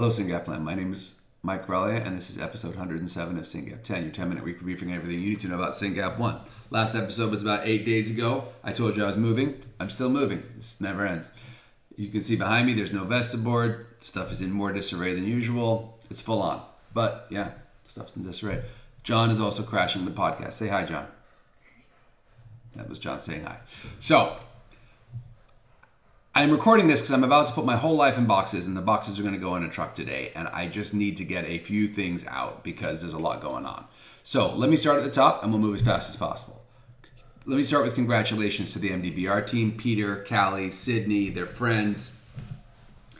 Hello, SYNGAP Plan. My name is Mike Graglia, and this is episode 107 of SYNGAP 10, your 10 minute weekly briefing on everything you need to know about SYNGAP 1. Last episode was about eight days ago. I told you I was moving. I'm still moving. This never ends. You can see behind me, there's no Vestaboard. Stuff is in more disarray than usual. It's full on. But yeah, stuff's in disarray. John is also crashing the podcast. Say hi, John. That was John saying hi. So, I'm recording this because I'm about to put my whole life in boxes, and the boxes are going to go in a truck today. And I just need to get a few things out because there's a lot going on. So let me start at the top, and we'll move as fast as possible. Let me start with congratulations to the MDBR team Peter, Callie, Sydney, their friends,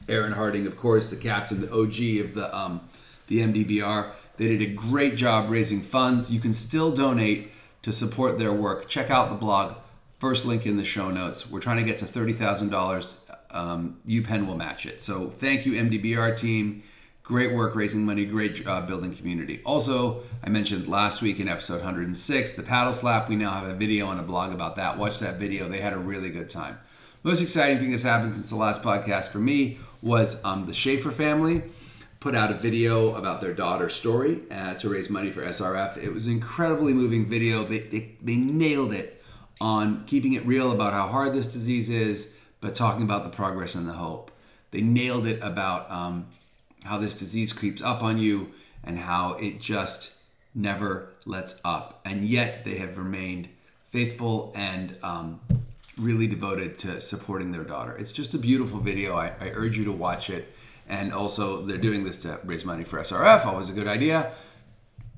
Aaron Harding, of course, the captain, the OG of the um, the MDBR. They did a great job raising funds. You can still donate to support their work. Check out the blog First link in the show notes. We're trying to get to $30,000. Um, UPenn will match it. So thank you, MDBR team. Great work raising money, great job building community. Also, I mentioned last week in episode 106, the paddle slap. We now have a video on a blog about that. Watch that video. They had a really good time. Most exciting thing that's happened since the last podcast for me was um, the Shaeffer family put out a video about their daughter's story uh, to raise money for SRF. It was an incredibly moving video. They, they, they nailed it on keeping it real about how hard this disease is, but talking about the progress and the hope. They nailed it about um, how this disease creeps up on you and how it just never lets up. And yet they have remained faithful and um, really devoted to supporting their daughter. It's just a beautiful video. I, I urge you to watch it. And also, they're doing this to raise money for SRF, always a good idea.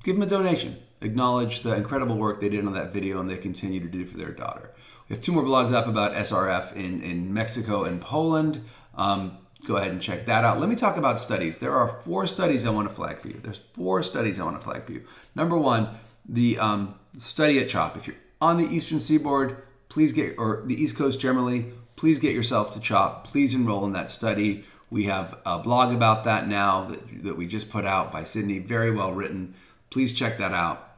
Give them a donation acknowledge the incredible work they did on that video and they continue to do for their daughter. We have two more blogs up about SRF in, in Mexico and Poland. Um, go ahead and check that out. Let me talk about studies. There are four studies I want to flag for you. There's four studies I want to flag for you. Number one, the um, study at CHOP. If you're on the Eastern Seaboard, please get, or the East Coast generally, please get yourself to CHOP. Please enroll in that study. We have a blog about that now that, that we just put out by Sydney, very well written. Please check that out.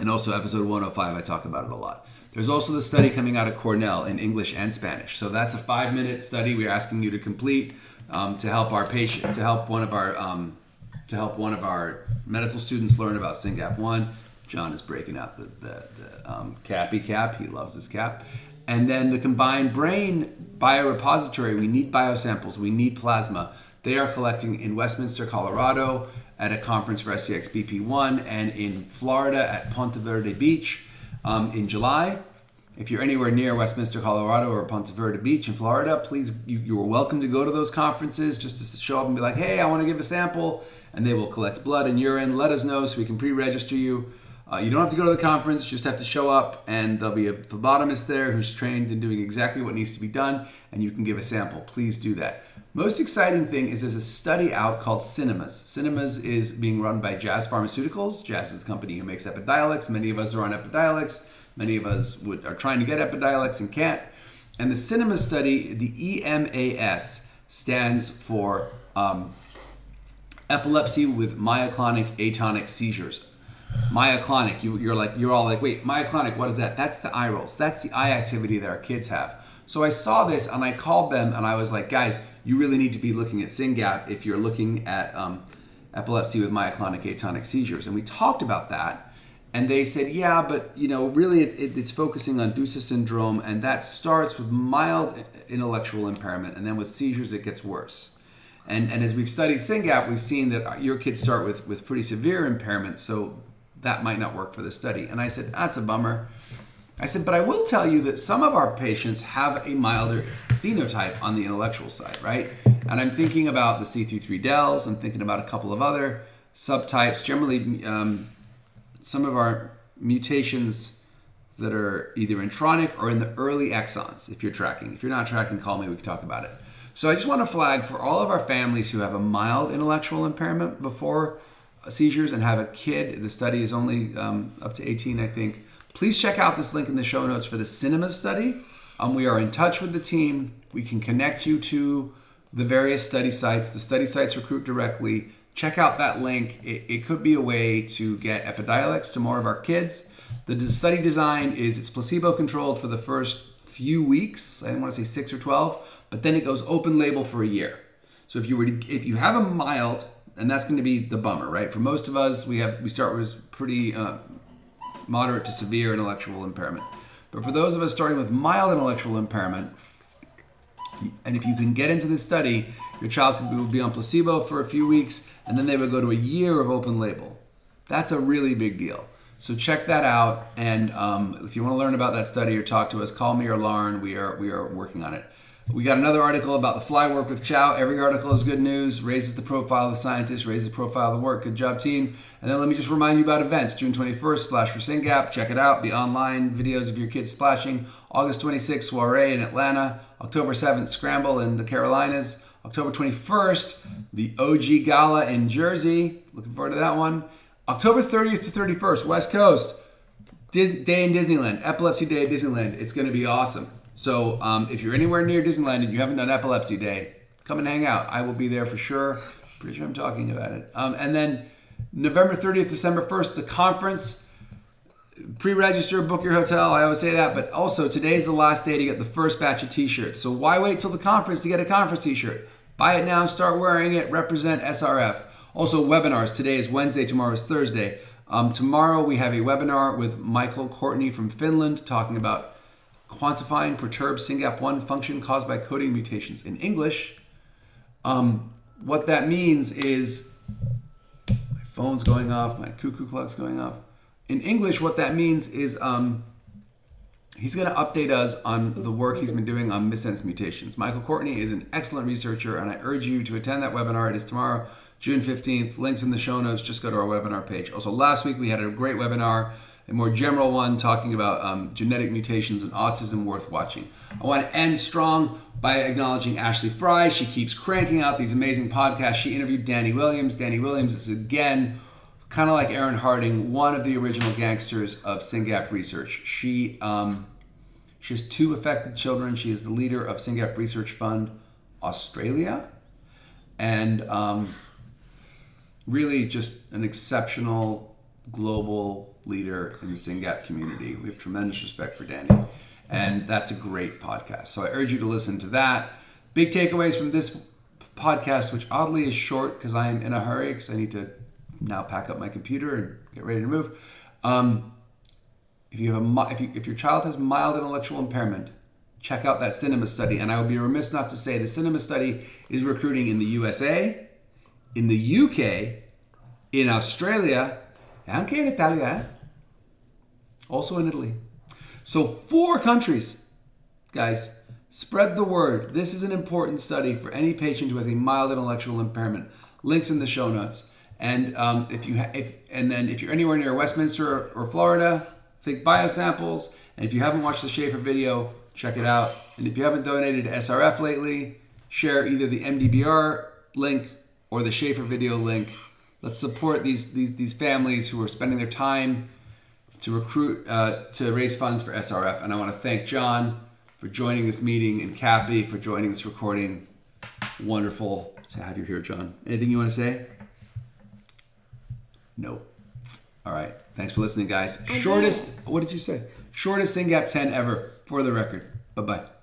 And also, episode 105, I talk about it a lot. There's also the study coming out of Cornell in English and Spanish. So that's a five minute study we're asking you to complete um, to help our patient, to help one of our, um, to help one of our medical students learn about SYNGAP one. John is breaking out the, the, the um, cappy cap. He loves his cap. And then the combined brain biorepository. We need biosamples. We need plasma. They are collecting in Westminster, Colorado at a conference for STXBP1 and in Florida at Ponte Vedra Beach um, in July. If you're anywhere near Westminster, Colorado, or Ponte Vedra Beach in Florida, please, you are welcome to go to those conferences just to show up and be like, hey, I want to give a sample. And they will collect blood and urine. Let us know so we can pre register you. Uh, you don't have to go to the conference, just have to show up, and there'll be a phlebotomist there who's trained in doing exactly what needs to be done, and you can give a sample. Please do that. Most exciting thing is there's a study out called Cinemas. Cinemas is being run by Jazz Pharmaceuticals. Jazz is the company who makes Epidiolex. Many of us are on Epidiolex. Many of us would, are trying to get Epidiolex and can't. And the Cinemas study, the EMAS, stands for um, epilepsy with myoclonic atonic seizures myoclonic you, you're like you're all like wait myoclonic what is that? That's the eye rolls. That's the eye activity that our kids have. So i saw this and i called them and i was like guys you really need to be looking at SYNGAP if you're looking at um, epilepsy with myoclonic atonic seizures. And we talked about that and they said yeah but you know really it, it, it's focusing on Doose syndrome and that starts with mild intellectual impairment and then with seizures it gets worse. And, and as we've studied SYNGAP, we've seen that your kids start with, with pretty severe impairments. So that might not work for the study. And I said, that's a bummer. I said, but I will tell you that some of our patients have a milder phenotype on the intellectual side, right? And I'm thinking about the C33 DELs, I'm thinking about a couple of other subtypes. Generally, um, some of our mutations that are either intronic or in the early exons, if you're tracking. If you're not tracking, call me, we can talk about it. So I just want to flag for all of our families who have a mild intellectual impairment before seizures and have a kid, the study is only um, up to 18, I think. Please check out this link in the show notes for the cinema study. Um, we are in touch with the team. We can connect you to the various study sites. The study sites recruit directly. Check out that link. It, it could be a way to get Epidiolex to more of our kids. The study design is it's placebo controlled for the first few weeks. I don't want to say six or 12, but then it goes open label for a year. So if you were to, if you have a mild, and that's going to be the bummer, right? For most of us, we have we start with pretty uh, moderate to severe intellectual impairment. But for those of us starting with mild intellectual impairment, and if you can get into this study, your child could be on placebo for a few weeks, and then they would go to a year of open label. That's a really big deal. So check that out, and um, if you want to learn about that study or talk to us, call me or Lauren. We are we are working on it. We got another article about the fly work with Chow. Every article is good news, raises the profile of the scientist, raises the profile of the work. Good job, team. And then let me just remind you about events. June 21st, Splash for SYNGAP. Check it out. Be online, videos of your kids splashing. August 26th, Soiree in Atlanta. October 7th, Scramble in the Carolinas. October 21st, the OG Gala in Jersey. Looking forward to that one. October 30th to 31st, West Coast. Dis- day in Disneyland. Epilepsy Day at Disneyland. It's going to be awesome. So um, if you're anywhere near Disneyland and you haven't done Epilepsy Day, come and hang out. I will be there for sure. Pretty sure I'm talking about it. Um, and then November 30th, December 1st, the conference. Pre-register, book your hotel. I always say that, but also today's the last day to get the first batch of T-shirts. So why wait till the conference to get a conference T-shirt? Buy it now, start wearing it. Represent SRF. Also webinars. Today is Wednesday. Tomorrow is Thursday. Um, tomorrow we have a webinar with Michael Courtney from Finland talking about quantifying perturbed SYNGAP1 function caused by coding mutations. In English, um, what that means is my phone's going off, my cuckoo clock's going off. In English, what that means is um, he's going to update us on the work he's been doing on missense mutations. Michael Courtney is an excellent researcher, and I urge you to attend that webinar. It is tomorrow, June 15th. Links in the show notes. Just go to our webinar page. Also, last week we had a great webinar a more general one talking about um, genetic mutations and autism worth watching. I want to end strong by acknowledging Ashley Fry. She keeps cranking out these amazing podcasts. She interviewed Danny Williams. Danny Williams is again kind of like Aaron Harding, one of the original gangsters of SYNGAP research. She um, she has two affected children. She is the leader of SYNGAP Research Fund Australia, and um, really just an exceptional global leader in the SYNGAP community. We have tremendous respect for Danny. And that's a great podcast. So I urge you to listen to that. Big takeaways from this podcast, which oddly is short because I am in a hurry because I need to now pack up my computer and get ready to move. Um, if you have a, if, you, if your child has mild intellectual impairment, check out that cinema study. And I would be remiss not to say the cinema study is recruiting in the USA, in the UK, in Australia, anche in Italia, eh? also in Italy. So, four countries, guys, spread the word. This is an important study for any patient who has a mild intellectual impairment. Links in the show notes. And um, if you ha- if and then if you're anywhere near Westminster or, or Florida, think biosamples. And if you haven't watched the Shaeffer video, check it out. And if you haven't donated to SRF lately, share either the MDBR link or the Shaeffer video link. Let's support these, these, these families who are spending their time to recruit uh, to raise funds for SRF. And I want to thank John for joining this meeting and Cappy for joining this recording. Wonderful to have you here, John. Anything you want to say? No. All right. Thanks for listening, guys. Shortest. What did you say? Shortest SYNGAP 10 ever, for the record. Bye bye.